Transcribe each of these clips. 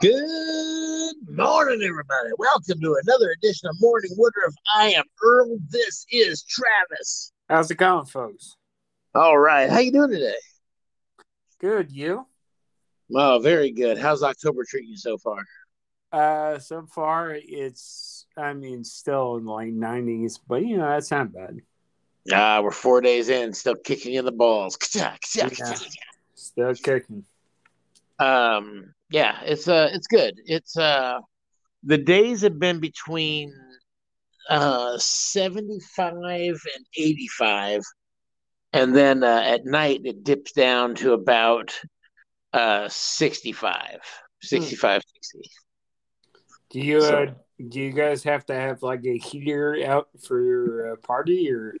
Good morning, everybody. Welcome to another edition of Morning Woodruff. I am Earl. This is Travis. How's it going, folks? All right. How you doing today? Good. You? Oh, very good. How's October treating you so far? Uh, so far it's, I mean, still in the late nineties, but you know that's not bad. Ah, we're four days in, still kicking in the balls. Yeah. Still kicking. Um, yeah, it's uh, it's good. It's uh, the days have been between uh 75 and 85 and then uh, at night it dips down to about uh 65 65 60 Do you So- uh, do you guys have to have like a heater out for your uh, party or?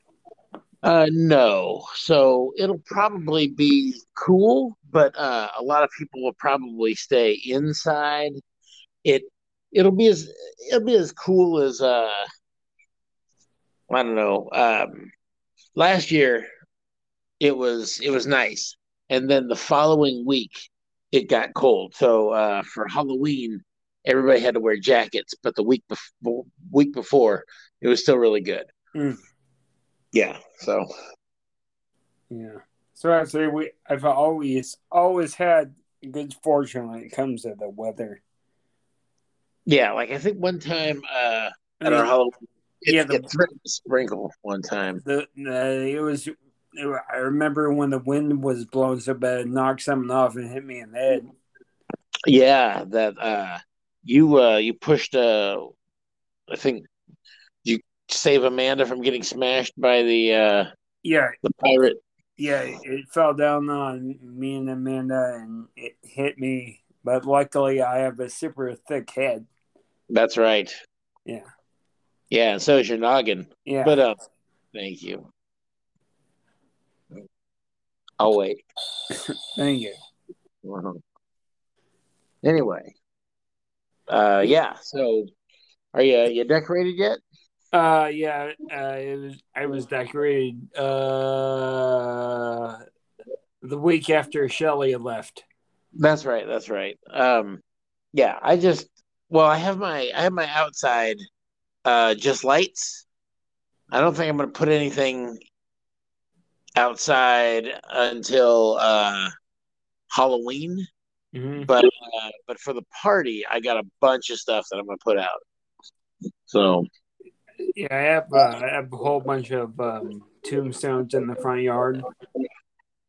Uh, no. So it'll probably be cool, but uh, a lot of people will probably stay inside. It it'll be as it'll be as cool as uh, I don't know. Um, last year it was it was nice, and then the following week it got cold. So uh, for Halloween, everybody had to wear jackets, but the week before week before it was still really good. Mm. Yeah. So. Yeah. So I'd say we I've always always had good fortune when it comes to the weather. Yeah, like I think one time uh I at our mean, Halloween, it, Yeah, the- it threatened to sprinkle one time. the, the it was I remember when the wind was blowing so bad it knocked something off and hit me in the head. Yeah, that uh you uh you pushed uh I think you save Amanda from getting smashed by the uh Yeah, the pirate. yeah, it fell down on me and Amanda and it hit me. But luckily I have a super thick head. That's right. Yeah. Yeah, and so is your noggin. Yeah. But uh thank you. I'll wait. thank you. Uh-huh. Anyway. Uh yeah, so are you you decorated yet? Uh yeah, uh it was I was decorated uh the week after Shelly had left. That's right. That's right. Um, yeah, I just well, I have my I have my outside uh just lights. I don't think I'm gonna put anything outside until uh Halloween, Mm-hmm. but uh, but for the party, I got a bunch of stuff that I'm gonna put out. So Yeah, I have uh, I have a whole bunch of um, tombstones in the front yard,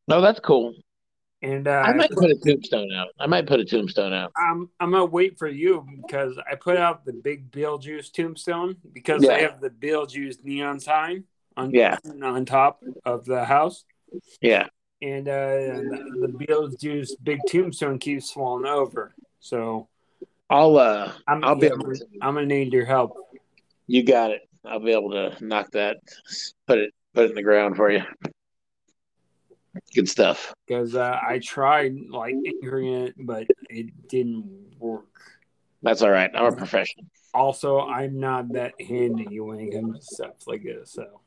no, that's cool. and uh, I might put a tombstone out. I might put a tombstone out. I'm I'm gonna wait for you because I put out the big Beetlejuice tombstone because Yeah. I have the Beetlejuice neon sign on Yeah. on top of the house, Yeah. and uh, the Beetlejuice big tombstone keeps falling over. So I'll uh I'm I'll be yeah, able I'm gonna need your help. You got it. I'll be able to knock that put it put it in the ground for you. Good stuff. because uh, I tried like anchoring it, but it didn't work. That's all right. I'm a professional. Also, I'm not that handy when it comes to stuff like this. So,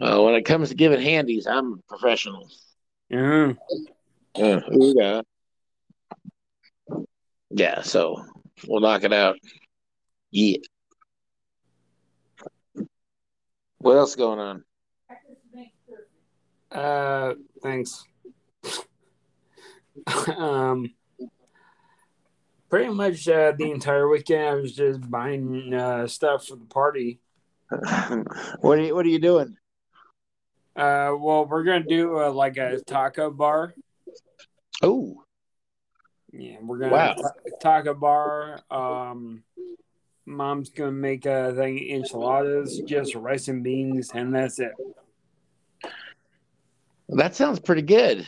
Uh, when it comes to giving handies, I'm a professional. yeah, Uh, ooh, yeah. Yeah, so we'll knock it out. Yeah. What else going on? uh, thanks. um, pretty much uh, the entire weekend, I was just buying uh, stuff for the party. what are you What are you doing? Uh, well, we're gonna do uh, like a taco bar. Oh, Yeah, we're gonna Wow. ta- taco bar. Um, mom's gonna make a thing enchiladas, just rice and beans, and that's it. that sounds pretty good.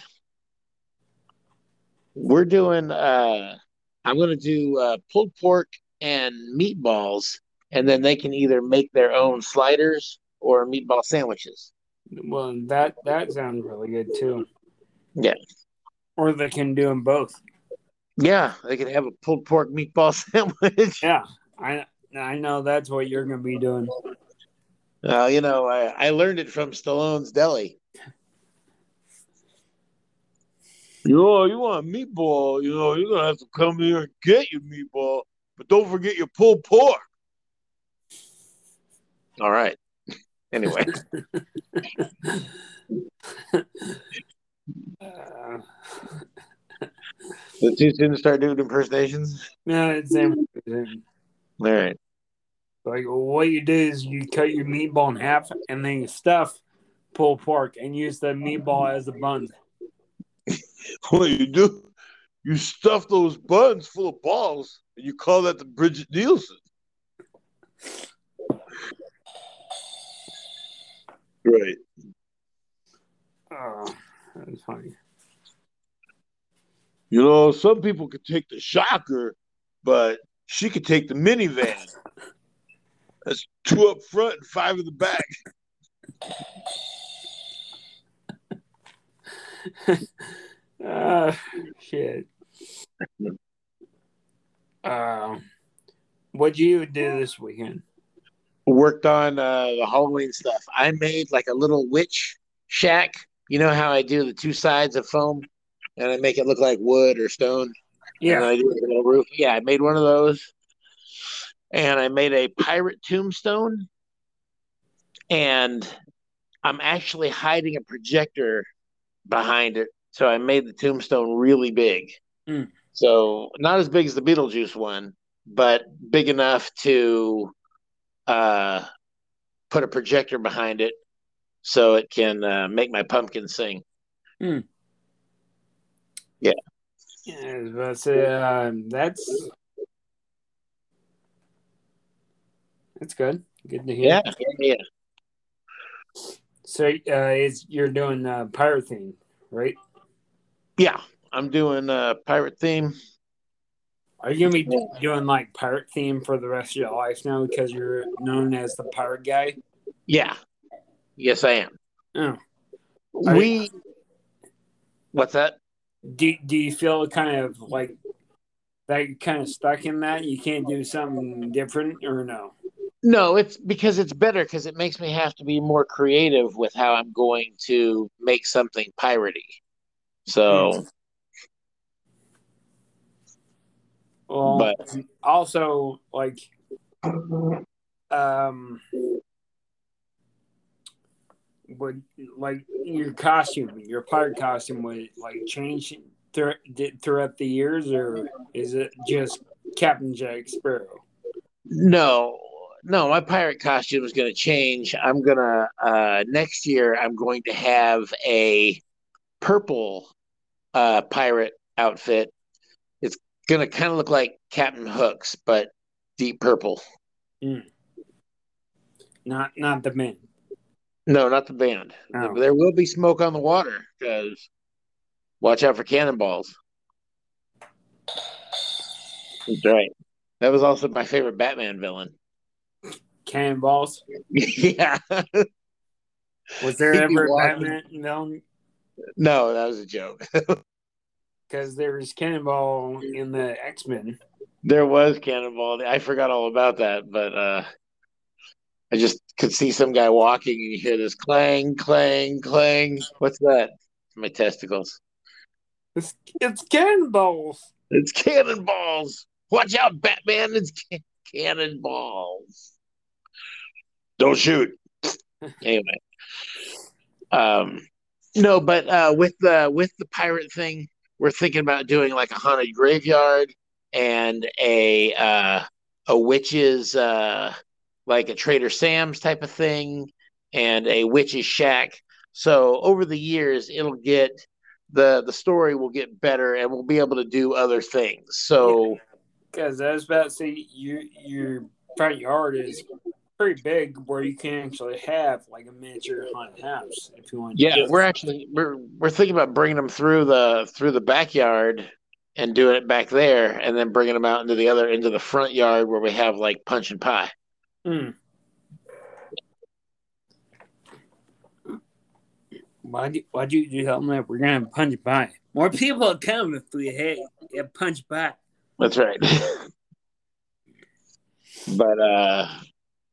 We're doing. uh I'm to do uh, pulled pork and meatballs, and then they can either make their own sliders or meatball sandwiches. Well, that that sounds really good too. Yeah. Or they can do them both. Yeah, they can have a pulled pork meatball sandwich. Yeah, I I know that's what you're gonna be doing. Uh, you know, I, I learned it from Stallone's Deli. You know, you want a meatball, you know, you're gonna have to come here and get your meatball, but don't forget your pulled pork. All right. Anyway. Uh, Is it too soon to start doing impersonations? no, it's same. All right. Like what you do is you cut your meatball in half and then you stuff pulled pork and use the meatball as a bun. What you do, you stuff those buns full of balls and you call that the Brigitte Nielsen. Right. Oh, that's funny. You know, some people could take the shocker, but she could take the minivan. That's two up front and five in the back. Uh, shit. Uh, what'd you do this weekend? Worked on uh, the Halloween stuff. I made like a little witch shack. You know how I do the two sides of foam and I make it look like wood or stone? Yeah. I do a little roof. Yeah, I made one of those. And I made a pirate tombstone. And I'm actually hiding a projector behind it. So I made the tombstone really big. Mm. So not as big as the Beetlejuice one, but big enough to uh, put a projector behind it so it can uh, make my pumpkin sing. Yeah, but uh, that's that's good. Good to hear. Yeah, yeah. So, uh, is you're doing uh, pirate theme, right? Yeah, I'm doing a pirate theme. Are you gonna be doing like pirate theme for the rest of your life now because you're known as the pirate guy? Yeah. Yes, I am. Oh. Are We. What's that? Do Do you feel kind of like that you're kind of stuck in that? You can't do something different, or no? No, it's because it's better because it makes me have to be more creative with how I'm going to make something piratey. So, Well, But- also like, um, would like your costume, your pirate costume, would like change through, throughout the years, or is it just Captain Jack Sparrow? no, no, my pirate costume is going to change. I'm to, uh, next year, I'm going to have a purple uh, pirate outfit. It's going to kind of look like Captain Hook's, but deep purple. Not not the men. No, not the band. Oh. There will be smoke on the water because watch out for cannonballs. That's right. That was also my favorite Batman villain. Cannonballs. yeah. Was there ever a Batman villain? No, that was a joke. Because there was Cannonball in the X Men. there was cannonball. I forgot all about that, but uh I just could see some guy walking and you hear this clang, clang, clang. What's that? My testicles. It's, it's Cannonballs. It's cannonballs. Watch out, Batman. It's ca- cannonballs. Don't shoot. anyway. Um no, but uh with the with the pirate thing, we're thinking about doing like a haunted graveyard and a uh a witch's uh like a Trader Sam's type of thing and a witch's shack. So over the years it'll get the the story will get better and we'll be able to do other things. So Because I was about to say, your your front yard is pretty big, where you can actually have like a miniature haunted house if you want. to yeah, we're actually we're we're thinking about bringing them through the through the backyard and doing it back there and then bringing them out into the other into the front yard where we have like punch and pie. Mm. Why do, you, why'd you tell them that we're gonna have punch pie? More people will come if we had get punched pie. That's right. but uh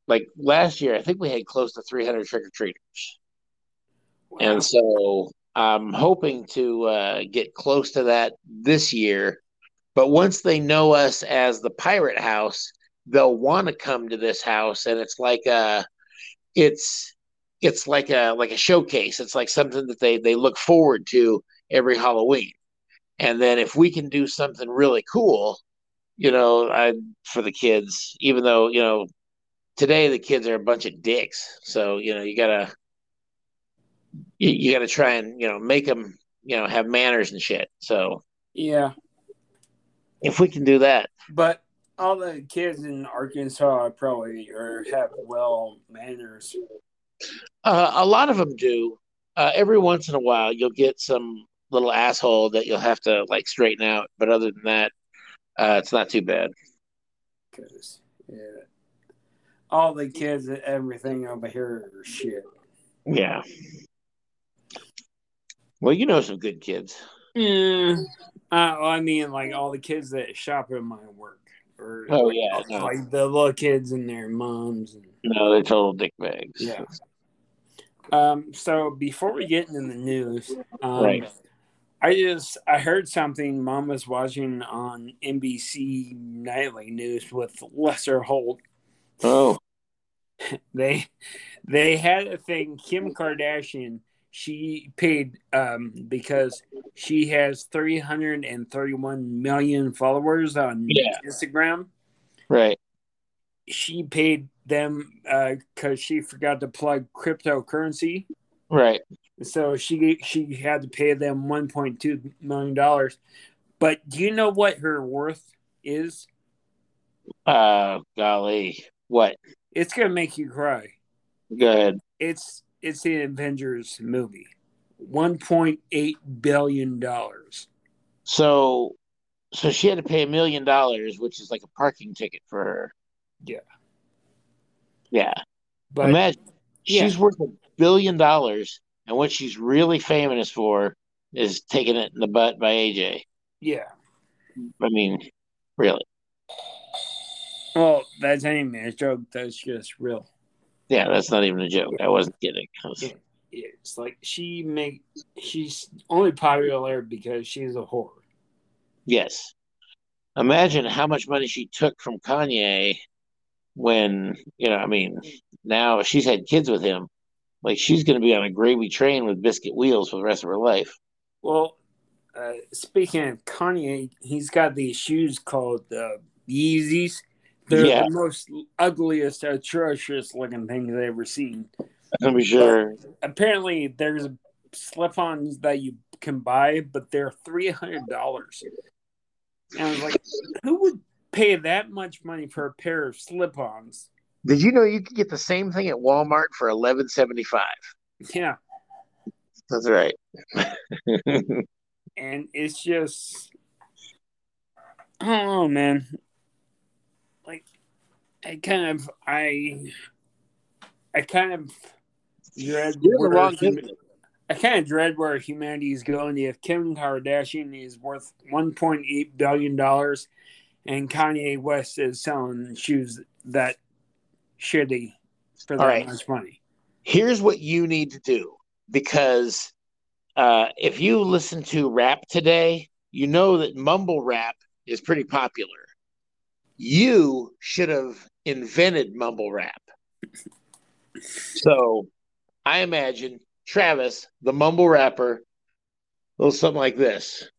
like last year I think we had close to 300 trick or treaters. And so I'm hoping to uh, get close to that this year. But once they know us as the Pirate House, they'll want to come to this house, and it's like a, it's it's like a like a showcase. It's like something that they they look forward to every Halloween. And then if we can do something really cool, you know, I for the kids, even though you know today the kids are a bunch of dicks, so you know you gotta you, you gotta try and you know make them you know have manners and shit. So yeah, if we can do that, but all the kids in Arkansas probably are have well manners. Uh, a lot of them do. Uh, every once in a while, you'll get some little asshole that you'll have to like straighten out. But other than that, uh, it's not too bad. Cause yeah, all the kids, and everything over here are shit. Yeah. Well, you know some good kids. Yeah. Uh, well, I mean, like all the kids that shop at my work. Or, oh yeah, no. like the little kids and their moms. And, no, they're total dick bags. Yeah. Um. So before we get into the news, um, right. I just I heard something mom was watching on NBC nightly news with Lester Holt. Oh. they they had a thing Kim Kardashian she paid um, because she has 331 million followers on yeah. Instagram. Right. She paid them uh because uh, she forgot to plug cryptocurrency. Right. So she she had to pay them 1.2 million dollars. But do you know what her worth is? Uh, golly, what? It's gonna make you cry. Good. It's it's the Avengers movie. One point eight billion dollars. So, so she had to pay a million dollars, which is like a parking ticket for her. Yeah. Yeah. But imagine yeah. she's worth a billion dollars, and what she's really famous for is taking it in the butt by AJ. Yeah. I mean, really. Well, that's any man's joke. That's just real. Yeah, that's not even a joke. I wasn't kidding. Was... Yeah, it's like she make she's only popular because she's a whore. Yes. Imagine how much money she took from Kanye when, you know, I mean, now she's had kids with him. Like she's going to be on a gravy train with biscuit wheels for the rest of her life. Well, uh, speaking of Kanye, he's got these shoes called uh, Yeezys they're yeah. the most ugliest, atrocious looking things I've ever seen. I'm sure. But apparently, there's slip-ons that you can buy, but they're three hundred dollars. And I was like, who would pay that much money for a pair of slip-ons? Did you know you could get the same thing at Walmart for eleven seventy five? Yeah, that's right. and it's just, I don't know, man. I kind of I I kind of dread where I kind of dread where humanity is going. If Kim Kardashian is worth 1.8 billion dollars, and Kanye West is selling shoes that shitty for that right. much money. Here's what you need to do because uh, if you listen to rap today, you know that mumble rap is pretty popular. You should have invented mumble rap. So I imagine Travis, the mumble rapper, a little something like this.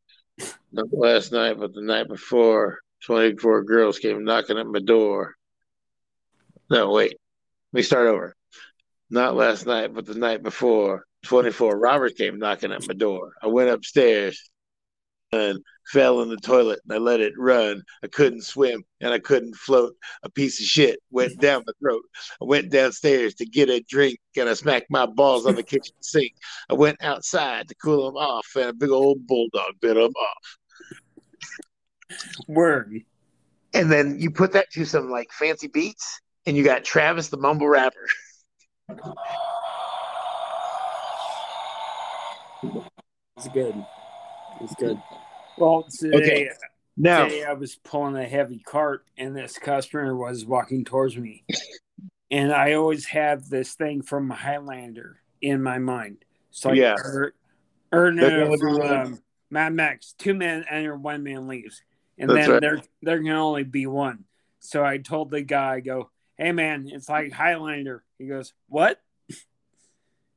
Not last night, but the night before, 24 girls came knocking at my door. No, wait. Let me start over. Not last night, but the night before, 24 robbers came knocking at my door. I went upstairs and fell in the toilet and I let it run. I couldn't swim and I couldn't float. A piece of shit went down my throat. I went downstairs to get a drink and I smacked my balls on the kitchen sink. I went outside to cool them off and a big old bulldog bit them off. Word. And then you put that to some like fancy beats and you got Travis the mumble rapper. It's good. It's good. Well, today, okay. now, today I was pulling a heavy cart and this customer was walking towards me. and I always have this thing from Highlander in my mind. So yeah. Or no, from um, Mad Max, two men enter, one man leaves, and That's then right. there there can only be one. So I told the guy, I go, "Hey man, it's like Highlander." He goes, "What?"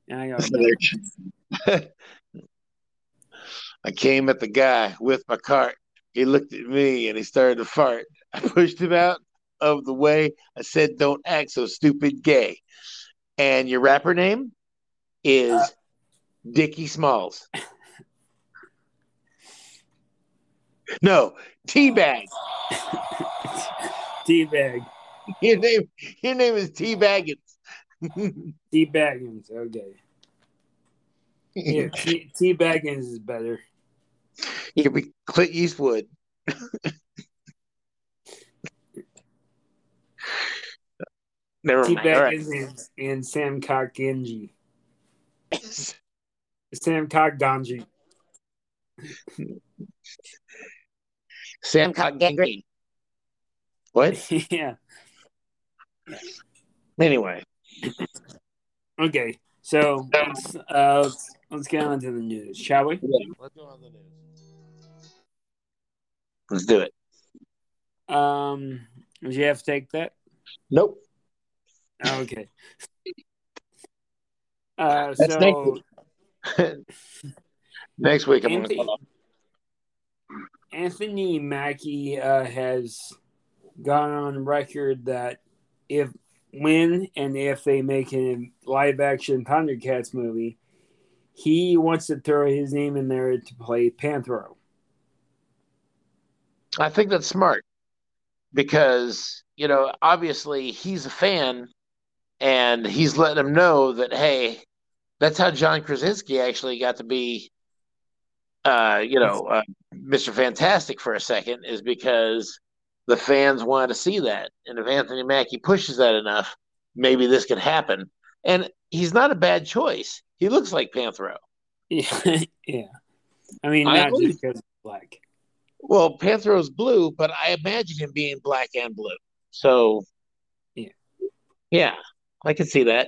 And I go, I came at the guy with my cart. He looked at me and he started to fart. I pushed him out of the way. I said, Don't act so stupid gay. And your rapper name is Uh, Dickie Smalls. No, Teabag. "Teabag, Your name, your name is Teabaggins. Teabaggins." Okay, yeah, Tea- Teabaggins is better. You we be Clint Eastwood. Never mind. All right. Teabaggins and, and Sam Cock Genji. Sam Cock Ganji. Sam Cock Gangrene. What? yeah. Anyway, Okay. So uh let's, let's get on to the news, shall we? let's go on the news. Let's do it. Um did you have to take that? Nope. Okay. Uh That's so Next week, I'm going to Anthony. Anthony Mackie uh, has gone on record that if when and if they make a live action Thundercats movie, he wants to throw his name in there to play Panthro. I think that's smart because, you know, obviously he's a fan and he's letting him know that, hey, that's how John Krasinski actually got to be, uh, you know, uh, Mr. Fantastic for a second is because the fans wanted to see that. And if Anthony Mackie pushes that enough, maybe this could happen. And he's not a bad choice. He looks like Panthro. Yeah, yeah. I mean, I not just because black. Well, Panthro's blue, but I imagine him being black and blue. So, Yeah. yeah, I can see that.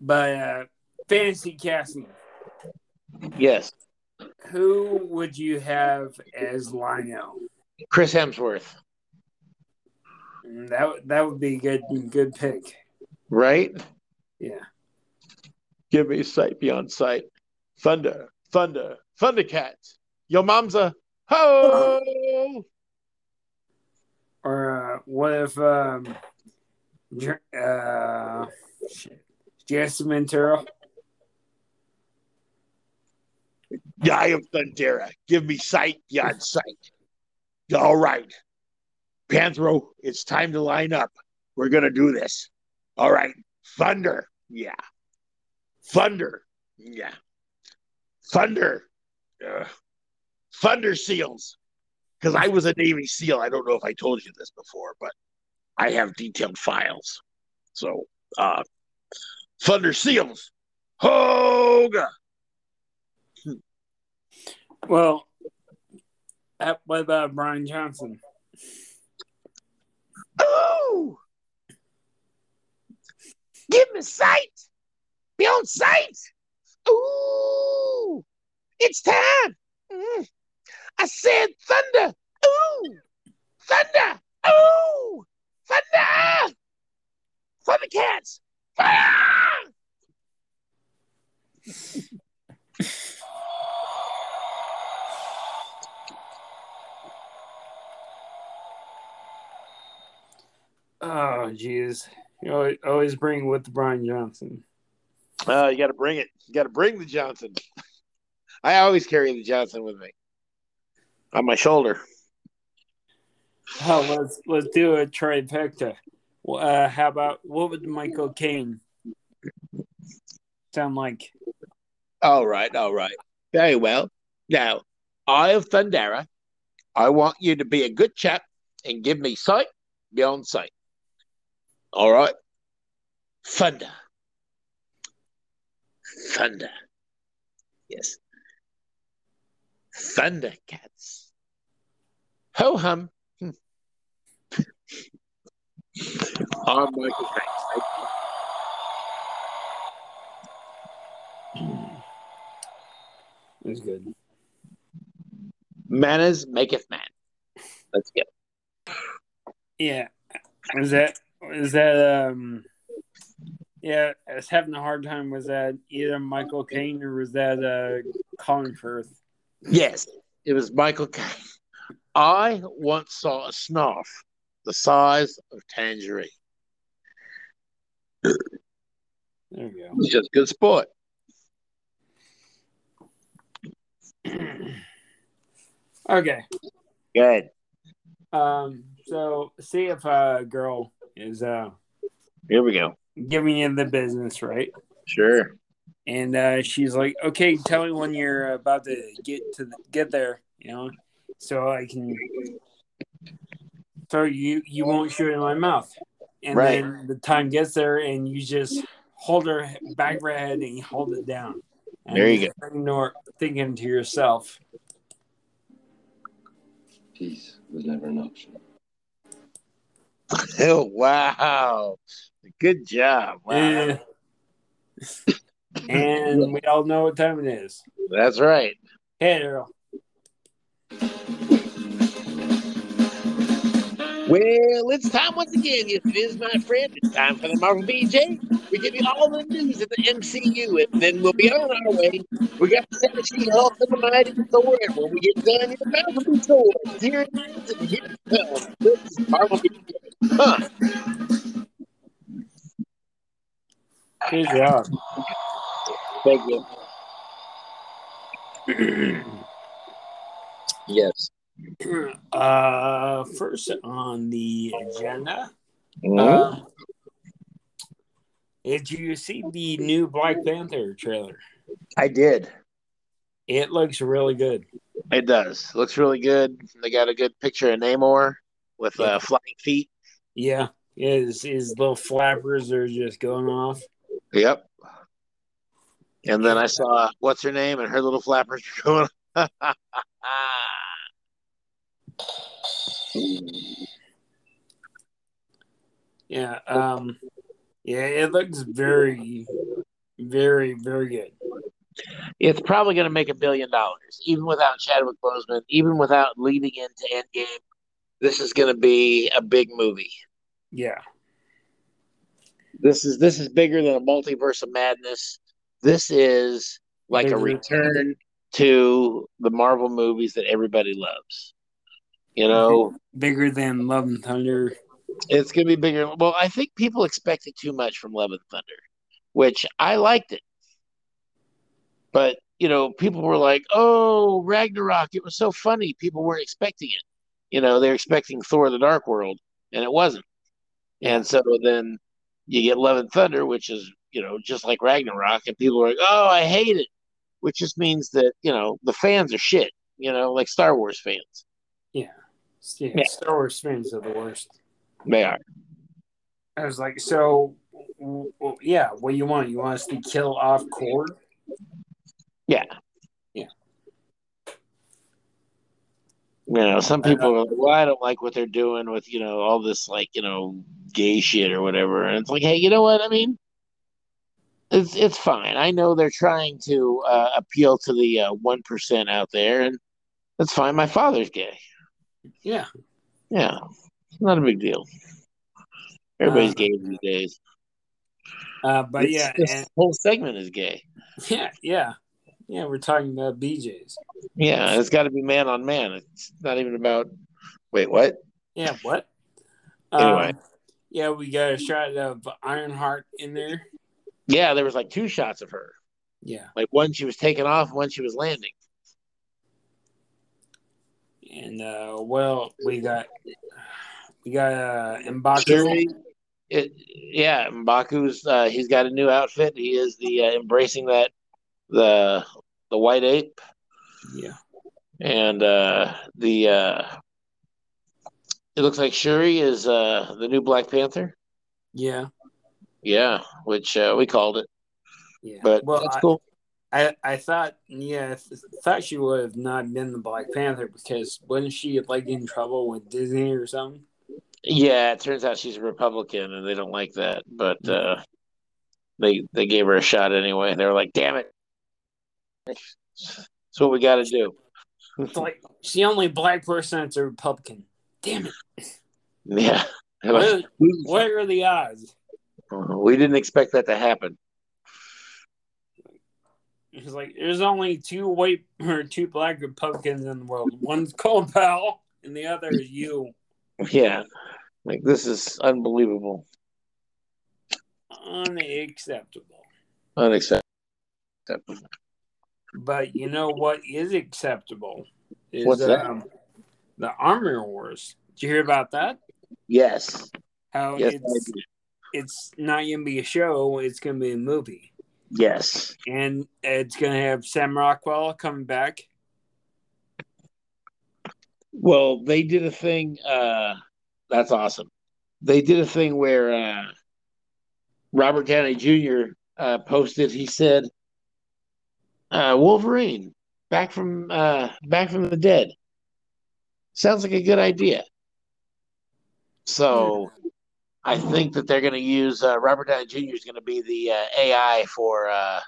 But uh, fantasy casting, Yes, who would you have as Lion-O? Chris Hemsworth, Mm, That would- that would be a good good pick. right? Yeah. Give me sight beyond sight. Thunder, thunder, Thundercats. Yo, mom's a ho. Or uh, what if um, uh, Ventura? Yeah, I am Thundera. Give me sight beyond sight. All right, Panthro, it's time to line up. We're gonna do this. All right, thunder. Yeah, thunder. Yeah, thunder. Thunder seals. Because I was a Navy SEAL. I don't know if I told you this before, but I have detailed files. So, uh, thunder seals. Hoga. Well, uh, what about Brian Johnson? Ooh! Give me sight! Be on sight! Ooh! It's time! Mm. I said thunder! Ooh! Thunder! Ooh! Thunder! Thundercats! Fire! Oh, jeez. You always, always bring with Brian Johnson. Uh, you got to bring it. You got to bring the Johnson. I always carry the Johnson with me on my shoulder. Oh, let's let's do a trifecta. Uh, how about what would Michael Caine sound like? All right, all right. Very well. Now, Eye of Thundera, I want you to be a good chap and give me sight beyond sight. All right? Thunder. Thunder. Yes. Thundercats. Ho hum. I'm Michael Caine. It was good. Manners maketh man. Let's go. Yeah. Was that was that um yeah, I was having a hard time. Was that either Michael Caine or was that uh Colin Firth? Yes, it was Michael Caine. I once saw a snuff the size of tangerine. There we go. It's just good sport. okay. Good. Um. So, see if a girl is uh Here we go. giving you the business, right? Sure. And uh, she's like, "Okay, tell me when you're about to get to the, get there, you know, so I can, so you you won't shoot in my mouth." And Right. then the time gets there, and you just hold her back of her head and you hold it down. And There you you're thinking- Thinking to yourself, Peace was never an option. Oh wow. Good job. Wow. eh. and we all know what time it is. That's right. Hey, Earl. Well, it's time once again. Yes, it is, my friend. It's time for the Marvel BJ. We give you all the news at the MCU, and then we'll be on our way. We got the Seven She-Hulk and the Mighty Thor, and when we get done, your mouth will be sore. Here it is, and here it comes. This is Marvel BJ. Huh. Good job. Thank you. Yes. Uh, first on the agenda, Mhm. um, did you see the new Black Panther trailer? I did. It looks really good. It does. Looks really good. They got a good picture of Namor with uh, flying feet. Yeah, his his little flappers are just going off. Yep. And then I saw what's her name and her little flappers going. Yeah, um, yeah, it looks very, very, very good. it's probably going to make a billion dollars, even without Chadwick Boseman, even without leading into Endgame. This is going to be a big movie. Yeah, This is this is bigger than a multiverse of madness. This is like a Bigger. return to the Marvel movies that everybody loves. You know, bigger than Love and Thunder. It's going to be bigger. Well, I think people expected too much from Love and Thunder, which I liked it. But, you know, people were like, oh, Ragnarok, it was so funny. People weren't expecting it. You know, they're expecting Thor the Dark World, and it wasn't. And so then you get Love and Thunder, which is, you know, just like Ragnarok, and people are like, oh, I hate it, which just means that, you know, the fans are shit, you know, like Star Wars fans. Yeah, yeah. Star Wars fans are the worst. They are. I was like, so, yeah, what do you want? You want us to kill off Cord? Yeah. Yeah. You know, some people are like, well, I don't like what they're doing with, you know, all this like, you know, gay shit or whatever. And it's like, hey, you know what? I mean, it's it's fine. I know they're trying to uh, appeal to the uh, one out there, and that's fine. My father's gay. Yeah, Yeah, it's not a big deal. Everybody's Uh, gay these days. uh, but This- yeah, this and, whole segment is gay. yeah, yeah, yeah. We're talking about BJ's. Yeah, it's got to be man on man. It's not even about. Wait, what? Yeah, what? Anyway. Um, yeah, we got a shot of Ironheart in there. Yeah, there was like two shots of her. Yeah, Like one she was taking off, one she was landing. And uh, well, we got we got uh, M'Baku. It, yeah, M'Baku's uh, he's got a new outfit. He is the uh, embracing that the the white ape Yeah, and uh, the uh, it looks like Shuri is uh, the new Black Panther. yeah, Yeah, which uh, we called it, yeah. but well, that's I, cool. I I thought yeah, I th- thought she would have not been the Black Panther because wasn't she like in trouble with Disney or something? Yeah, it turns out she's a Republican and they don't like that, but uh, they they gave her a shot anyway. They were like, "Damn it!" That's what we got to do. It's like she's the only black person that's a Republican. Damn it. Yeah. What what are the odds? We didn't expect that to happen. It's like there's only two white or two black Republicans in the world. One's Colin Powell, and the other is you. Yeah, like this is unbelievable, Unacceptable. unacceptable. But you know what is acceptable? Is, What's that? Um, the Armor Wars. Did you hear about that? Yes, How yes, it's it's not gonna be a show; it's gonna be a movie, yes. and it's gonna have Sam Rockwell coming back. Well, they did a thing. Uh, that's awesome. They did a thing where uh, Robert Downey Jr. Uh, posted. He said, uh, "Wolverine back from uh, back from the dead." Sounds like a good idea. So, I think that they're going to use uh, Robert Downey Jr. is going to be the uh, AI for uh,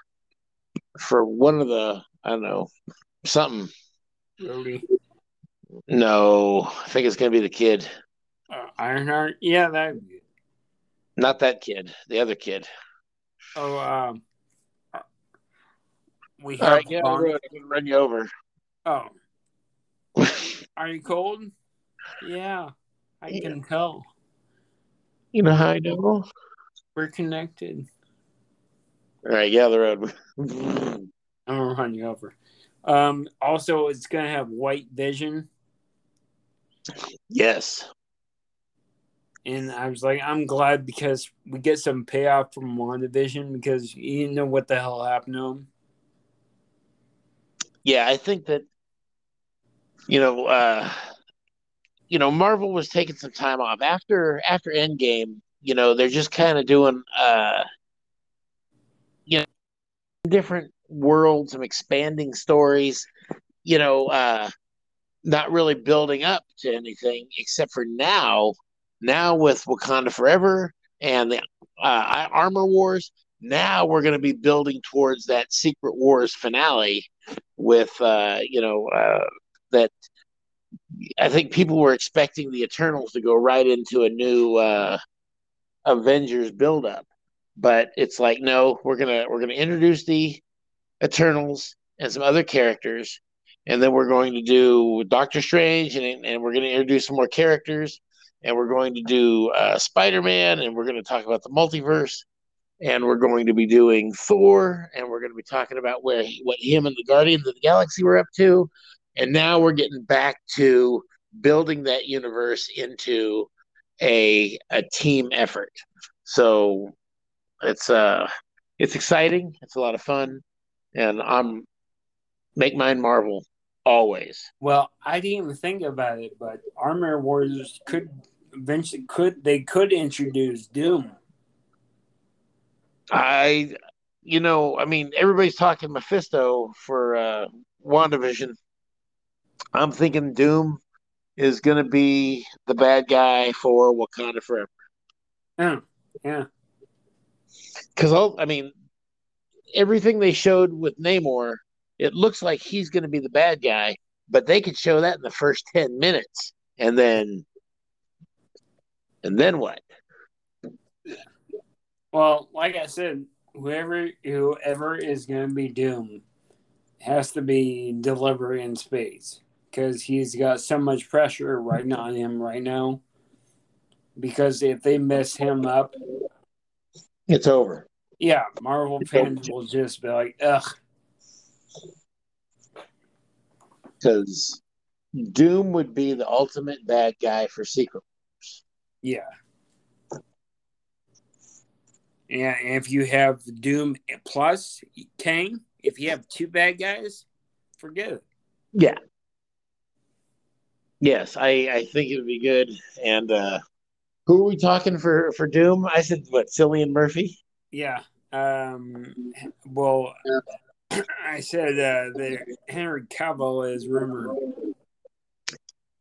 for one of the I don't know something. No, I think it's going to be the kid. Uh, Ironheart? Yeah, that. Not that kid, the other kid. Oh, um, we have. right, get on the road. I'm gonna run you over. Oh, are you cold? Yeah, I Yeah. can tell. You know how I know? We're connected. right, yeah, the road. I'm gonna run you over. Um, also, it's gonna have white vision, yes, and I was like, I'm glad because we get some payoff from WandaVision because you didn't know what the hell happened to him. yeah. I think that you know, uh, you know, Marvel was taking some time off after after Endgame. You know, they're just kind of doing, uh, you know, different worlds, some expanding stories. You know, uh, not really building up to anything except for now. Now with Wakanda Forever and the uh, Armor Wars, now we're going to be building towards that Secret Wars finale with, uh, you know, uh, that I think people were expecting the Eternals to go right into a new uh, Avengers buildup, but it's like no, we're gonna we're gonna introduce the Eternals and some other characters, and then we're going to do Doctor Strange, and and we're to introduce some more characters, and we're going to do uh, Spider Man, and we're going to talk about the multiverse, and we're going to be doing Thor, and we're going to be talking about where he, what him and the Guardians of the Galaxy were up to, and now we're getting back to building that universe into a a team effort. So it's uh it's exciting. It's a lot of fun, and I'm make mine Marvel always. Well, I didn't even think about it, but Armor Wars could eventually could they could introduce Doom. I, you know, I mean, everybody's talking Mephisto for uh, WandaVision. I'm thinking Doom is going to be the bad guy for Wakanda Forever. Yeah, yeah. Because, I mean, everything they showed with Namor, it looks like he's going to be the bad guy, but they could show that in the first 10 minutes. And then, and then what? Well, like I said, whoever whoever is going to be Doom has to be delivery in space because he's got so much pressure right on him right now. Because if they mess him up, It's over. yeah, Marvel fans will just be like, "Ugh." Because Doom would be the ultimate bad guy for Secret. Wars. Yeah. Yeah, and if you have Doom plus Kang, if you have two bad guys, forget it. Yeah. Yes, I, I think it would be good. And uh, who are we talking for, for Doom? I said, what, Cillian Murphy? Yeah. Um. Well, I said uh, that Henry Cavill is rumored.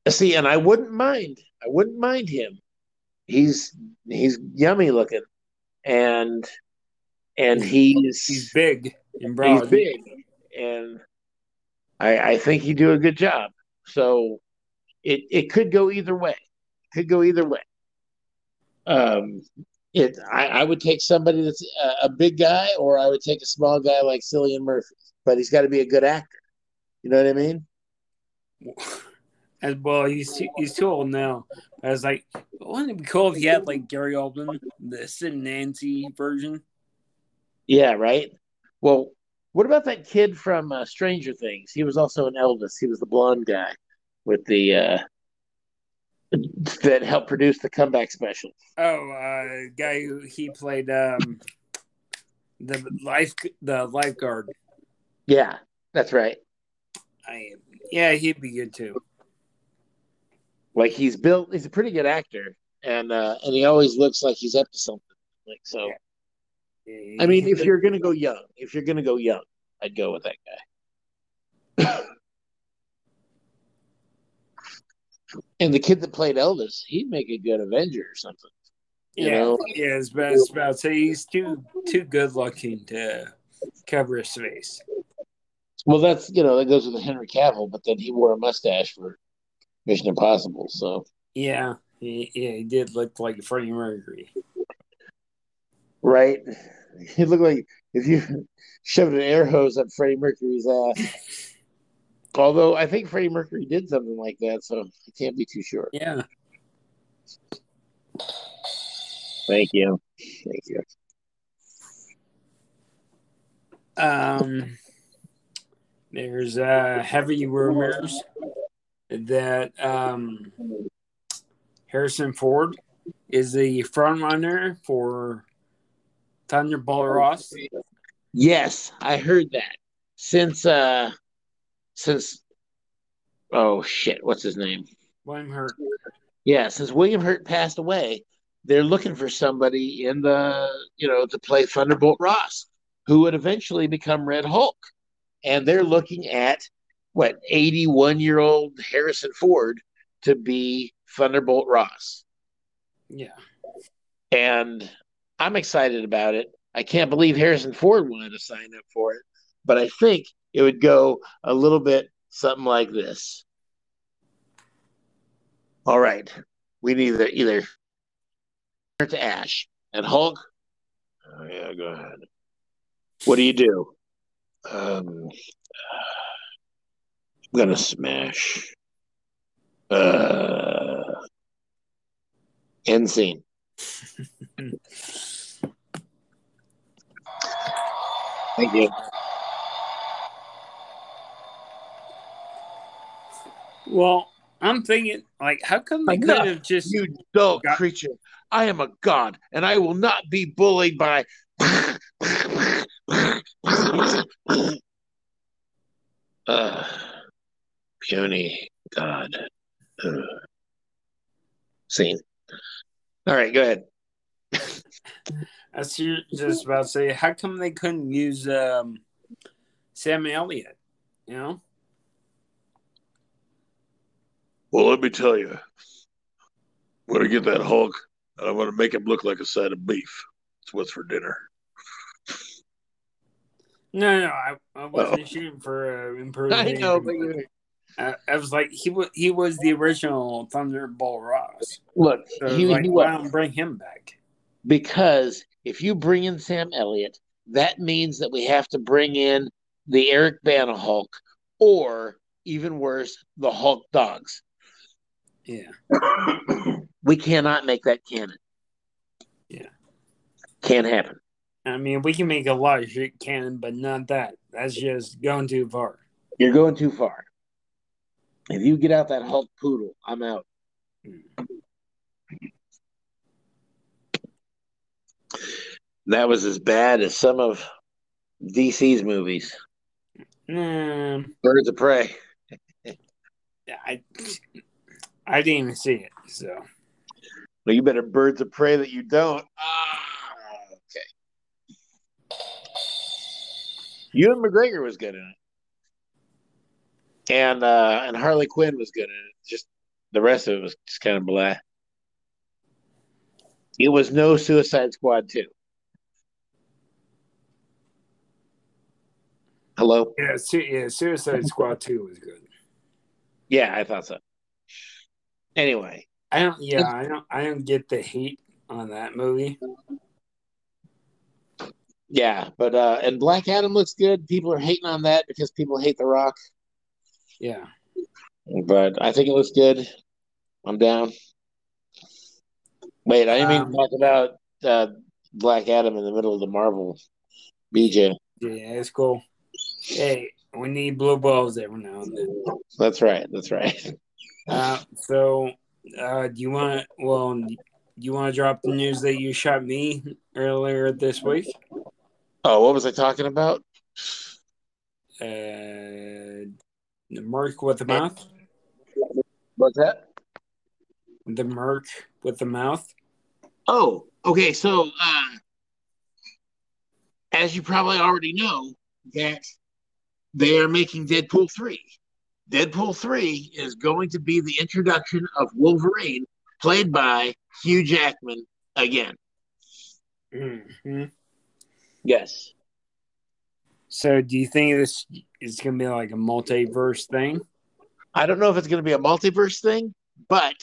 See, and I wouldn't mind. I wouldn't mind him. He's he's yummy looking, and and he's He's big and broad. he's big, and I, I think he'd do a good job. So it it could go either way. Could go either way. Um, it I, I would take somebody that's a, a, big guy, or I would take a small guy like Cillian Murphy. But he's got to be a good actor. You know what I mean? As well, he's too, he's too old now. I was like, wouldn't it be cool if he had like Gary Oldman, the Sid and Nancy version? Yeah, right. Well, what about that kid from uh, Stranger Things? He was also an Elvis. He was the blonde guy with the uh, that helped produce the comeback special. Oh, uh, guy who he played um, the life the lifeguard. Yeah, that's right. I yeah, he'd be good too. Like he's built, he's a pretty good actor, and uh, and he always looks like he's up to something. Like so. Yeah. I mean, if you're gonna go young, if you're gonna go young, I'd go with that guy. And the kid that played Elvis, he'd make a good Avenger or something. You yeah, know? yeah, it's about, it's about to say he's too too good looking to cover his face. Well, that's you know that goes with Henry Cavill, but then he wore a mustache for Mission Impossible. So yeah, he, yeah, he did look like Freddie Mercury. Right, he looked like if you shoved an air hose up Freddie Mercury's ass. Although I think Freddie Mercury did something like that, so I can't be too sure. Yeah. Thank you. Thank you. Um, there's uh, heavy rumors that um, Harrison Ford is the front runner for Thunderbolt Ross. Yes, I heard that. Since uh since oh shit, what's his name? William Hurt. Yeah, since William Hurt passed away, they're looking for somebody in the you know to play Thunderbolt Ross, who would eventually become Red Hulk, and they're looking at what 81 year old Harrison Ford to be Thunderbolt Ross. Yeah, and I'm excited about it. I can't believe Harrison Ford wanted to sign up for it, but I think it would go a little bit something like this. All right, we need either either to Ash and Hulk. Oh, yeah, go ahead. What do you do? Um, I'm gonna smash. Uh, end scene. Thank you. Well, I'm thinking, like, how come they could have just you dog got... creature? I am a god, and I will not be bullied by. uh, puny god. Uh, scene. All right, go ahead. I was just about to say, how come they couldn't use um, Sam Elliott? You know. Well, let me tell you, I'm going to get that Hulk and I'm going to make him look like a side of beef. It's what's for dinner. No, no, I, I wasn't oh. shooting for uh, impersonation. I know, but you... I, I, was like, he was he was the original Thunderbolt Ross. Look, so he, like, he why don't bring him back? Because if you bring in Sam Elliott, that means that we have to bring in the Eric Bana Hulk, or even worse, the Hulk dogs. Yeah. we cannot make that canon. Yeah. Can't happen. I mean, we can make a lot of shit canon, but not that. That's just going too far. You're going too far. If you get out that Hulk poodle, I'm out. That was as bad as some of DC's movies. Mm. Birds of Prey. I I didn't even see it. So, well, you better birds of prey that you don't. Ah, okay. Ewan McGregor was good in it, and uh, and Harley Quinn was good in it. Just the rest of it was just kind of blah. It was no Suicide Squad two. Hello. Yeah, yeah. Suicide Squad two was good. Yeah, I thought so. Anyway, I don't. Yeah, I don't. I don't get the hate on that movie. Yeah, but uh and Black Adam looks good. People are hating on that because people hate The Rock. Yeah. But I think it looks good. I'm down. Wait, I didn't um, mean to talk about uh, Black Adam in the middle of the Marvel BJ. Yeah, it's cool. Hey, we need blue balls every now and then. That's right. That's right. Uh, so, uh, do you want? to? Well, do you want to drop the news that you shot me earlier this week? Oh, what was I talking about? Uh, the Merc with the mouth. What's that? The Merc with the mouth. Oh, okay. So, uh, as you probably already know, that they are making Deadpool 3. Deadpool 3 is going to be the introduction of Wolverine, played by Hugh Jackman again. Mm-hmm. Yes. So, do you think this is going to be like a multiverse thing? I don't know if it's going to be a multiverse thing, but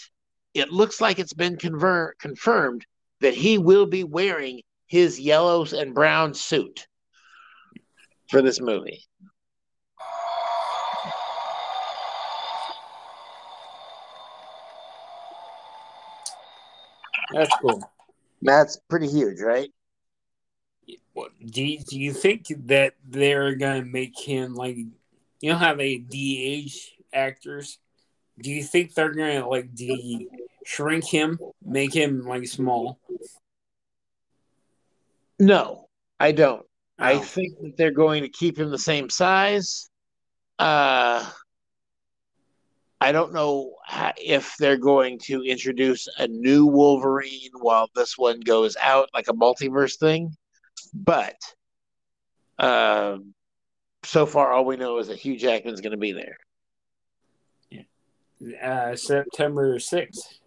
it looks like it's been conver- confirmed that he will be wearing his yellows and brown suit for this movie. That's cool. That's pretty huge, right? do you, do you think that they're gonna make him like you know how they de-age actors? Do you think they're gonna like de shrink him, make him like small? No, I don't. Oh. I think that they're going to keep him the same size. Uh I don't know if they're going to introduce a new Wolverine while this one goes out, like a multiverse thing. But uh, so far, all we know is that Hugh Jackman's going to be there. Uh, September 6th,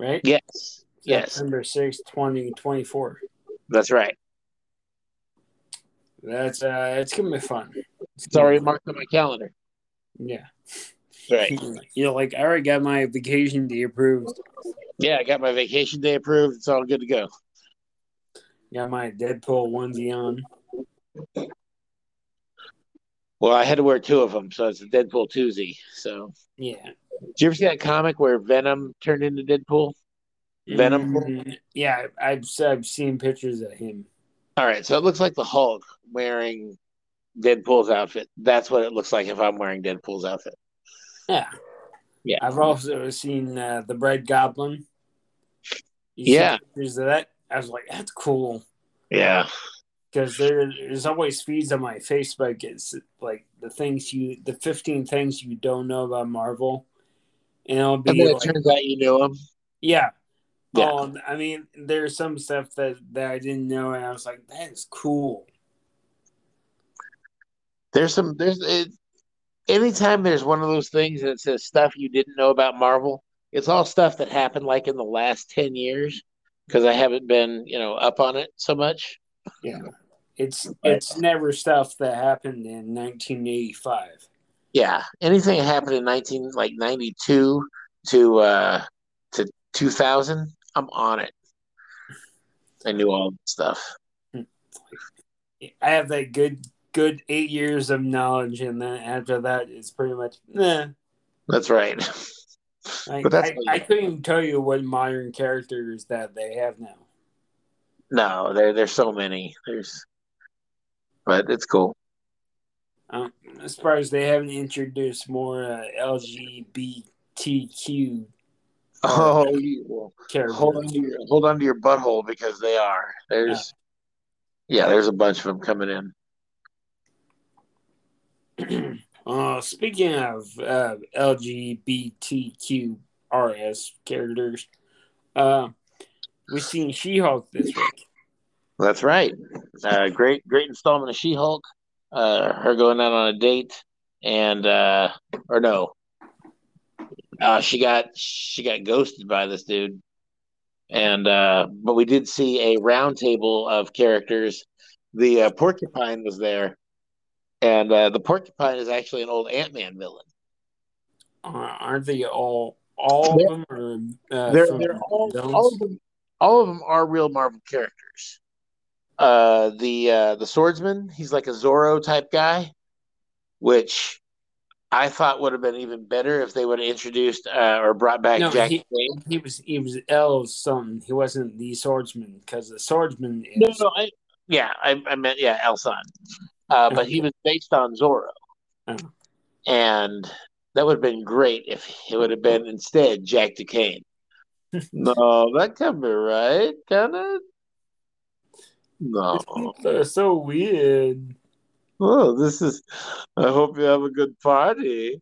right? Yes. Yes. September 6th, 2024. That's right. That's uh it's gonna be fun. It's already marked on my calendar. Yeah. Right. You know, like I already got my vacation day approved. Yeah, I got my vacation day approved. It's all good to go. Got my Deadpool onesie on. Well, I had to wear two of them, so it's a Deadpool twosie. So yeah. Did you ever see that comic where Venom turned into Deadpool? Venom. Mm, yeah, I've I've seen pictures of him. All right, so it looks like the Hulk wearing Deadpool's outfit. That's what it looks like if I'm wearing Deadpool's outfit. Yeah. Yeah. I've also seen uh, the Red Goblin. You yeah. Pictures of that. I was like, that's cool. Yeah. Because there, there's always feeds on my Facebook. It's like the things you, the 15 things you don't know about Marvel. And it'll be. And like, it turns out you know them. Yeah. Yeah. Um, I mean, there's some stuff that, that I didn't know, and I was like, that is cool. There's some, there's, it, anytime there's one of those things that says stuff you didn't know about Marvel, it's all stuff that happened like in the last 10 years because I haven't been, you know, up on it so much. Yeah. It's it's never stuff that happened in 1985. Yeah, anything that happened in 19 like 92 to uh to 2000, I'm on it. I knew all the stuff. I have that good good 8 years of knowledge and then after that it's pretty much nah. That's right. I, but that's I, I couldn't tell you what modern characters that they have now. No, there there's so many. There's, but it's cool. Um, I'm surprised they haven't introduced more uh, LGBTQ. Oh, well, hold on to your hold on to your butthole because they are. There's, yeah, there's a bunch of them coming in. Uh, speaking of uh, LGBTQRS characters, uh, we've seen She Hulk this week. That's right. Uh, great, great installment of She Hulk. Uh, her going out on a date, and uh, or no, uh, she got she got ghosted by this dude. And uh, but we did see a roundtable of characters. The uh, porcupine was there, and uh, the porcupine is actually an old Ant Man villain. Uh, aren't they all all they're, of them? Or, uh, they're, they're all, all of them. All of them are real Marvel characters. Uh, the uh, the swordsman, he's like a Zorro type guy, which I thought would have been even better if they would have introduced uh, or brought back no, Jack. He, he, was he was L's son. He wasn't the swordsman because the swordsman is. No, no, I, yeah, I, I meant yeah, El son, uh, but he was based on Zorro, oh. and that would have been great if it would have been instead Jack Duquesne. no, that can't be right, can it? No, that's so weird. Oh, this is. I hope you have a good party.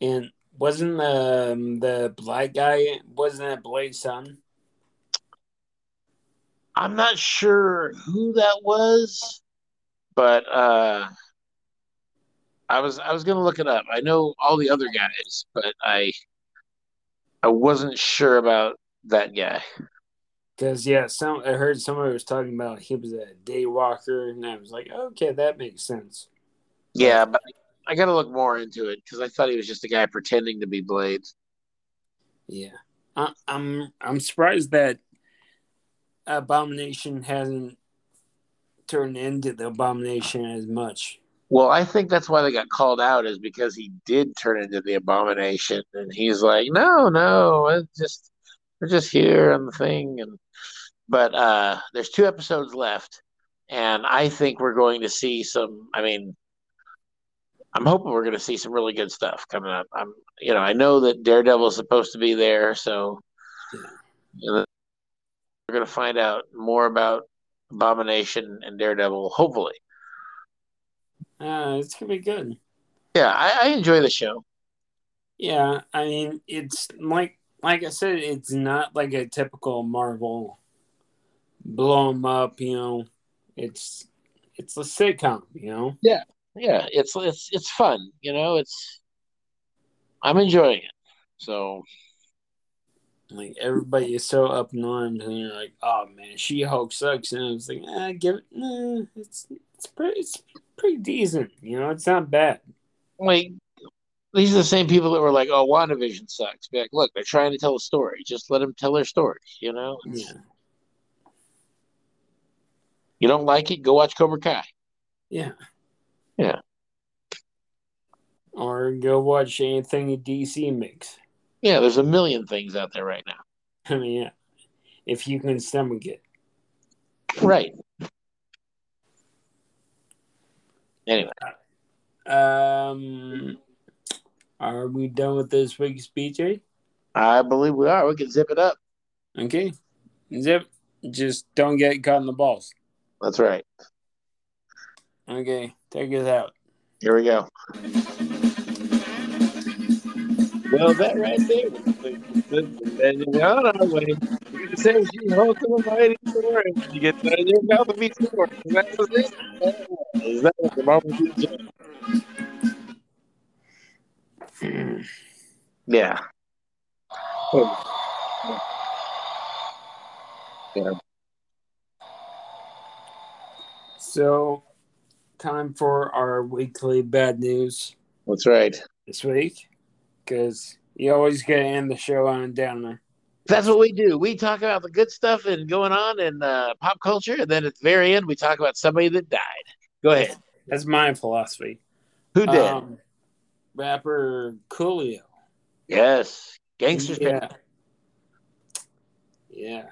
And wasn't the um, the black guy wasn't that Blade's son? I'm not sure who that was, but uh, I was I was gonna look it up. I know all the other guys, but I I wasn't sure about that guy. Because yeah, some I heard somebody was talking about he was a day walker, and I was like, okay, that makes sense. Yeah, but I got to look more into it because I thought he was just a guy pretending to be Blades. Yeah, I, I'm I'm surprised that Abomination hasn't turned into the Abomination as much. Well, I think that's why they got called out is because he did turn into the Abomination, and he's like, no, no, it's just we're just here on the thing, and but uh, there's two episodes left, and I think we're going to see some. I mean, I'm hoping we're going to see some really good stuff coming up. I'm, you know, I know that Daredevil is supposed to be there, so you know, we're going to find out more about Abomination and Daredevil. Hopefully, uh, it's gonna be good. Yeah, I, I enjoy the show. Yeah, I mean, it's like like I said, it's not like a typical Marvel blow them up. You know, it's it's a sitcom. You know. Yeah, yeah. It's it's it's fun. You know, it's I'm enjoying it. So. Like everybody is so up in arms, and you're like, "Oh man, She Hulk sucks," and I was like, "Ah, give it. Nah, it's it's pretty it's pretty decent. You know, it's not bad." Like these are the same people that were like, "Oh, WandaVision sucks." Be like, look, they're trying to tell a story. Just let them tell their story. You know. Yeah. You don't like it? Go watch Cobra Kai. Yeah. Yeah. Or go watch anything DC makes. Yeah, there's a million things out there right now. I mean, yeah. If you can stomach it. Right. Anyway. Um are we done with this week's BJ? I believe we are. We can zip it up. Okay. Zip. Just don't get caught in the balls. That's right. Okay, take us out. Here we go. Well, that right there was on our way. You say she holds the mighty sword, and you get that in your mouth and be sword. That was it. Is that what the Marvel Yeah. Yeah. So, time for our weekly bad news. That's right. This week, because you always get to end the show on a downer. That's what we do. We talk about the good stuff and going on in uh, pop culture, and then at the very end, we talk about somebody that died. Go ahead. That's my philosophy. Who did? Um, rapper Coolio. Yes, gangsters. Yeah. Yeah.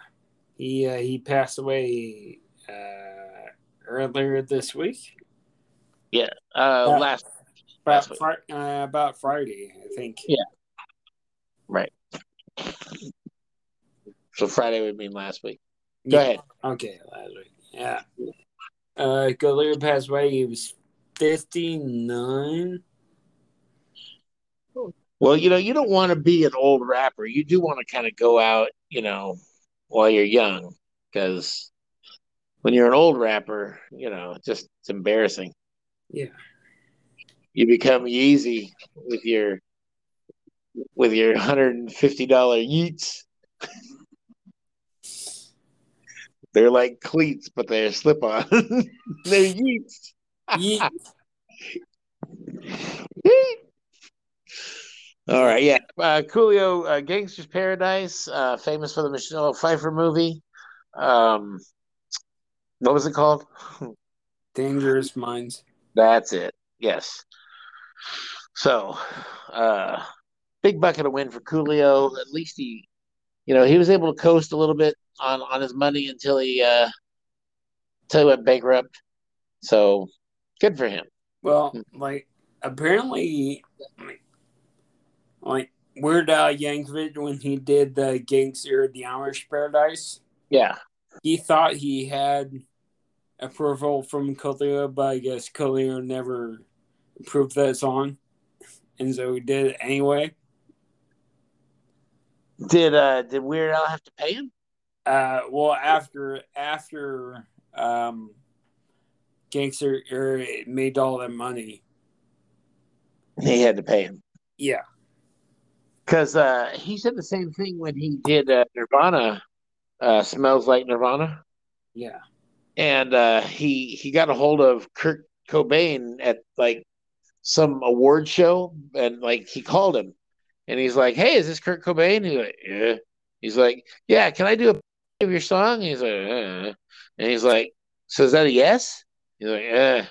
He uh, he passed away. Uh, earlier this week. Yeah, uh, uh last about fr- uh, about Friday, I think. Yeah, right. So Friday would mean last week. Go yeah. ahead. Okay, last week. Yeah. Uh, Galera passed away. He was fifty nine. Well, you know, you don't want to be an old rapper. You do want to kind of go out, you know, while you're young, because when you're an old rapper, you know, just it's embarrassing. Yeah. You become Yeezy with your with your hundred and fifty dollar Yeats. they're like cleats, but they're slip on. they're Yeats. All right, yeah. Uh, Coolio, uh, Gangster's Paradise, uh, famous for the Michelle Pfeiffer movie. Um, what was it called? Dangerous Minds. That's it. Yes. So, uh, big bucket of win for Coolio. At least he, you know, he was able to coast a little bit on on his money until he uh, until he went bankrupt. So, good for him. Well, like apparently, like Weird Al Yankovic when he did the Gangster the Amish Paradise. Yeah, he thought he had approval from Coolio, but I guess Coolio never approved that song, and so he did it anyway. Did uh did Weird Al have to pay him? Uh, well, after after um, Gangster er, made all that money, he had to pay him. Yeah, because uh, he said the same thing when he did uh, Nirvana. Uh, smells like Nirvana. Yeah, and uh, he he got a hold of Kurt Cobain at like some award show, and like he called him, and he's like, "Hey, is this Kurt Cobain?" He's like, "Yeah." He's like, "Yeah, can I do a of your song?" He's like, uh. and he's like, "So is that a yes?" He's like, "Yeah."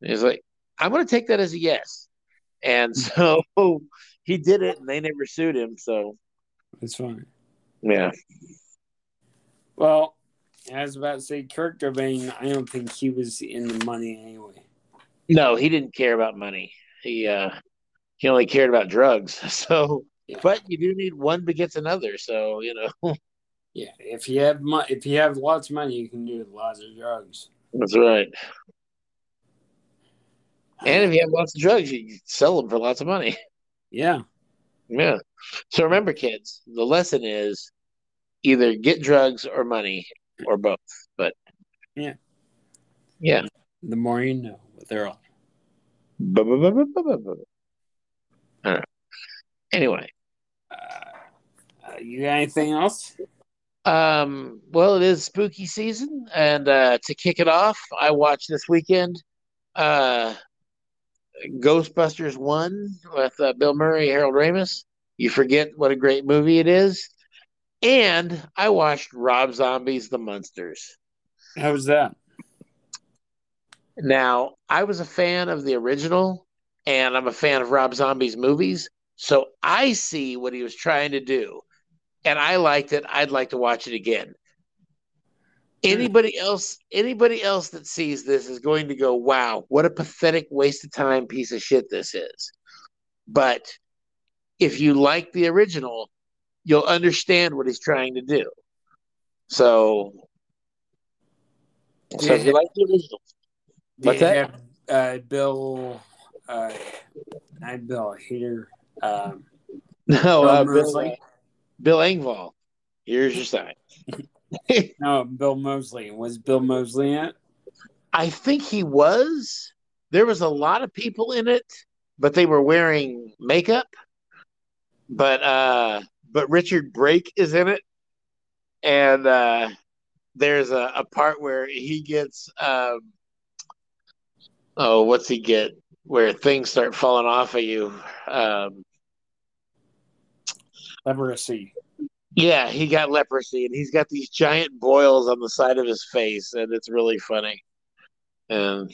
He's like, "I'm gonna take that as a yes," and so he did it, and they never sued him. So that's fine. Yeah. Well, I was about to say Kurt Cobain. I don't think he was in the money anyway. No, he didn't care about money. He uh he only cared about drugs. So, yeah. but you do need one begets another. So you know. yeah, if you have mo- if you have lots of money, you can do lots of drugs. That's right. And if you have lots of drugs, you sell them for lots of money. Yeah. Yeah. So remember, kids, the lesson is either get drugs or money or both. But yeah, yeah. The more you know they're all. All right. Anyway, uh, you got anything else? Um, well, it is spooky season, and uh, to kick it off, I watched this weekend uh, Ghostbusters One with uh, Bill Murray, Harold Ramis. You forget what a great movie it is. And I watched Rob Zombie's The Munsters. How was that? Now, I was a fan of the original, and I'm a fan of Rob Zombie's movies. So I see what he was trying to do, and I liked it. I'd like to watch it again. Anybody else, anybody else that sees this is going to go, "Wow, what a pathetic waste of time piece of shit this is." But if you like the original, you'll understand what he's trying to do. So, so if you like the original, what's that? Have, uh, Bill, uh, not Bill Hader. Um, no, uh, Bill, uh, Bill Engvall. Here's your sign. no, Bill Moseley. Was Bill Moseley in it? I think he was. There was a lot of people in it, but they were wearing makeup. But uh but Richard Brake is in it, and uh, there's a, a part where he gets um, oh, what's he get? Where things start falling off of you. Um, leprosy. Yeah, he got leprosy, and he's got these giant boils on the side of his face, and it's really funny. And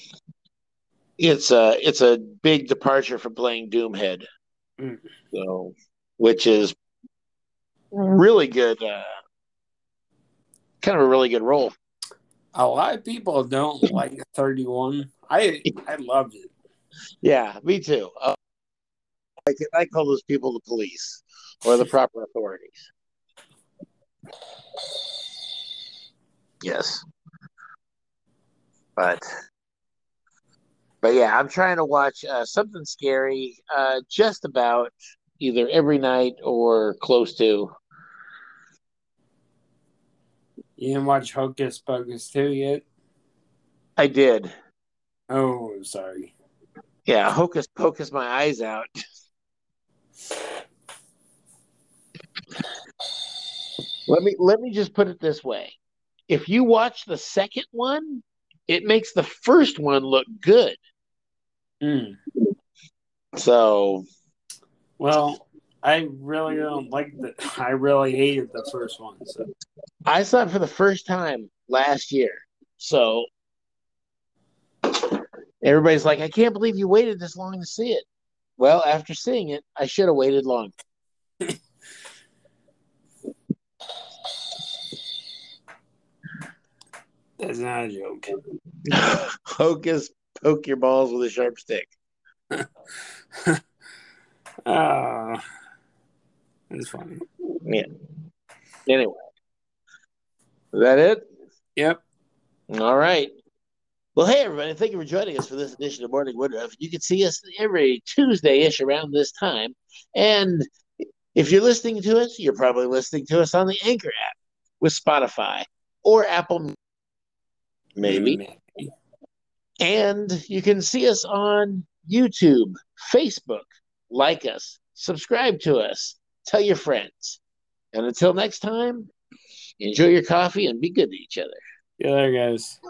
it's a it's a big departure from playing Doomhead. Mm. So, which is really good, uh, kind of a really good role. A lot of people don't like 31. I I loved it. Yeah, me too. Uh, I, I call those people the police or the proper authorities. Yes. But but yeah, I'm trying to watch uh, something scary uh, just about either every night or close to. You didn't watch Hocus Pocus 2 yet? I did. Oh, sorry. Yeah, Hocus Pocus my eyes out. let me let me just put it this way. If you watch the second one it makes the first one look good. Mm. So, well, I really don't like the. I really hated the first one. So I saw it for the first time last year. So everybody's like, I can't believe you waited this long to see it. Well, after seeing it, I should have waited longer. That's not a joke. Hocus, poke your balls with a sharp stick. Ah, uh, that's funny. Yeah. Anyway, is that it? Yep. All right. Well, hey, everybody. Thank you for joining us for this edition of Morning Woodruff. You can see us every Tuesday ish around this time. And if you're listening to us, you're probably listening to us on the Anchor app with Spotify or Apple maybe. maybe. And you can see us on YouTube, Facebook. Like us, subscribe to us, tell your friends. And until next time, enjoy your coffee and be good to each other. Yeah, there, guys.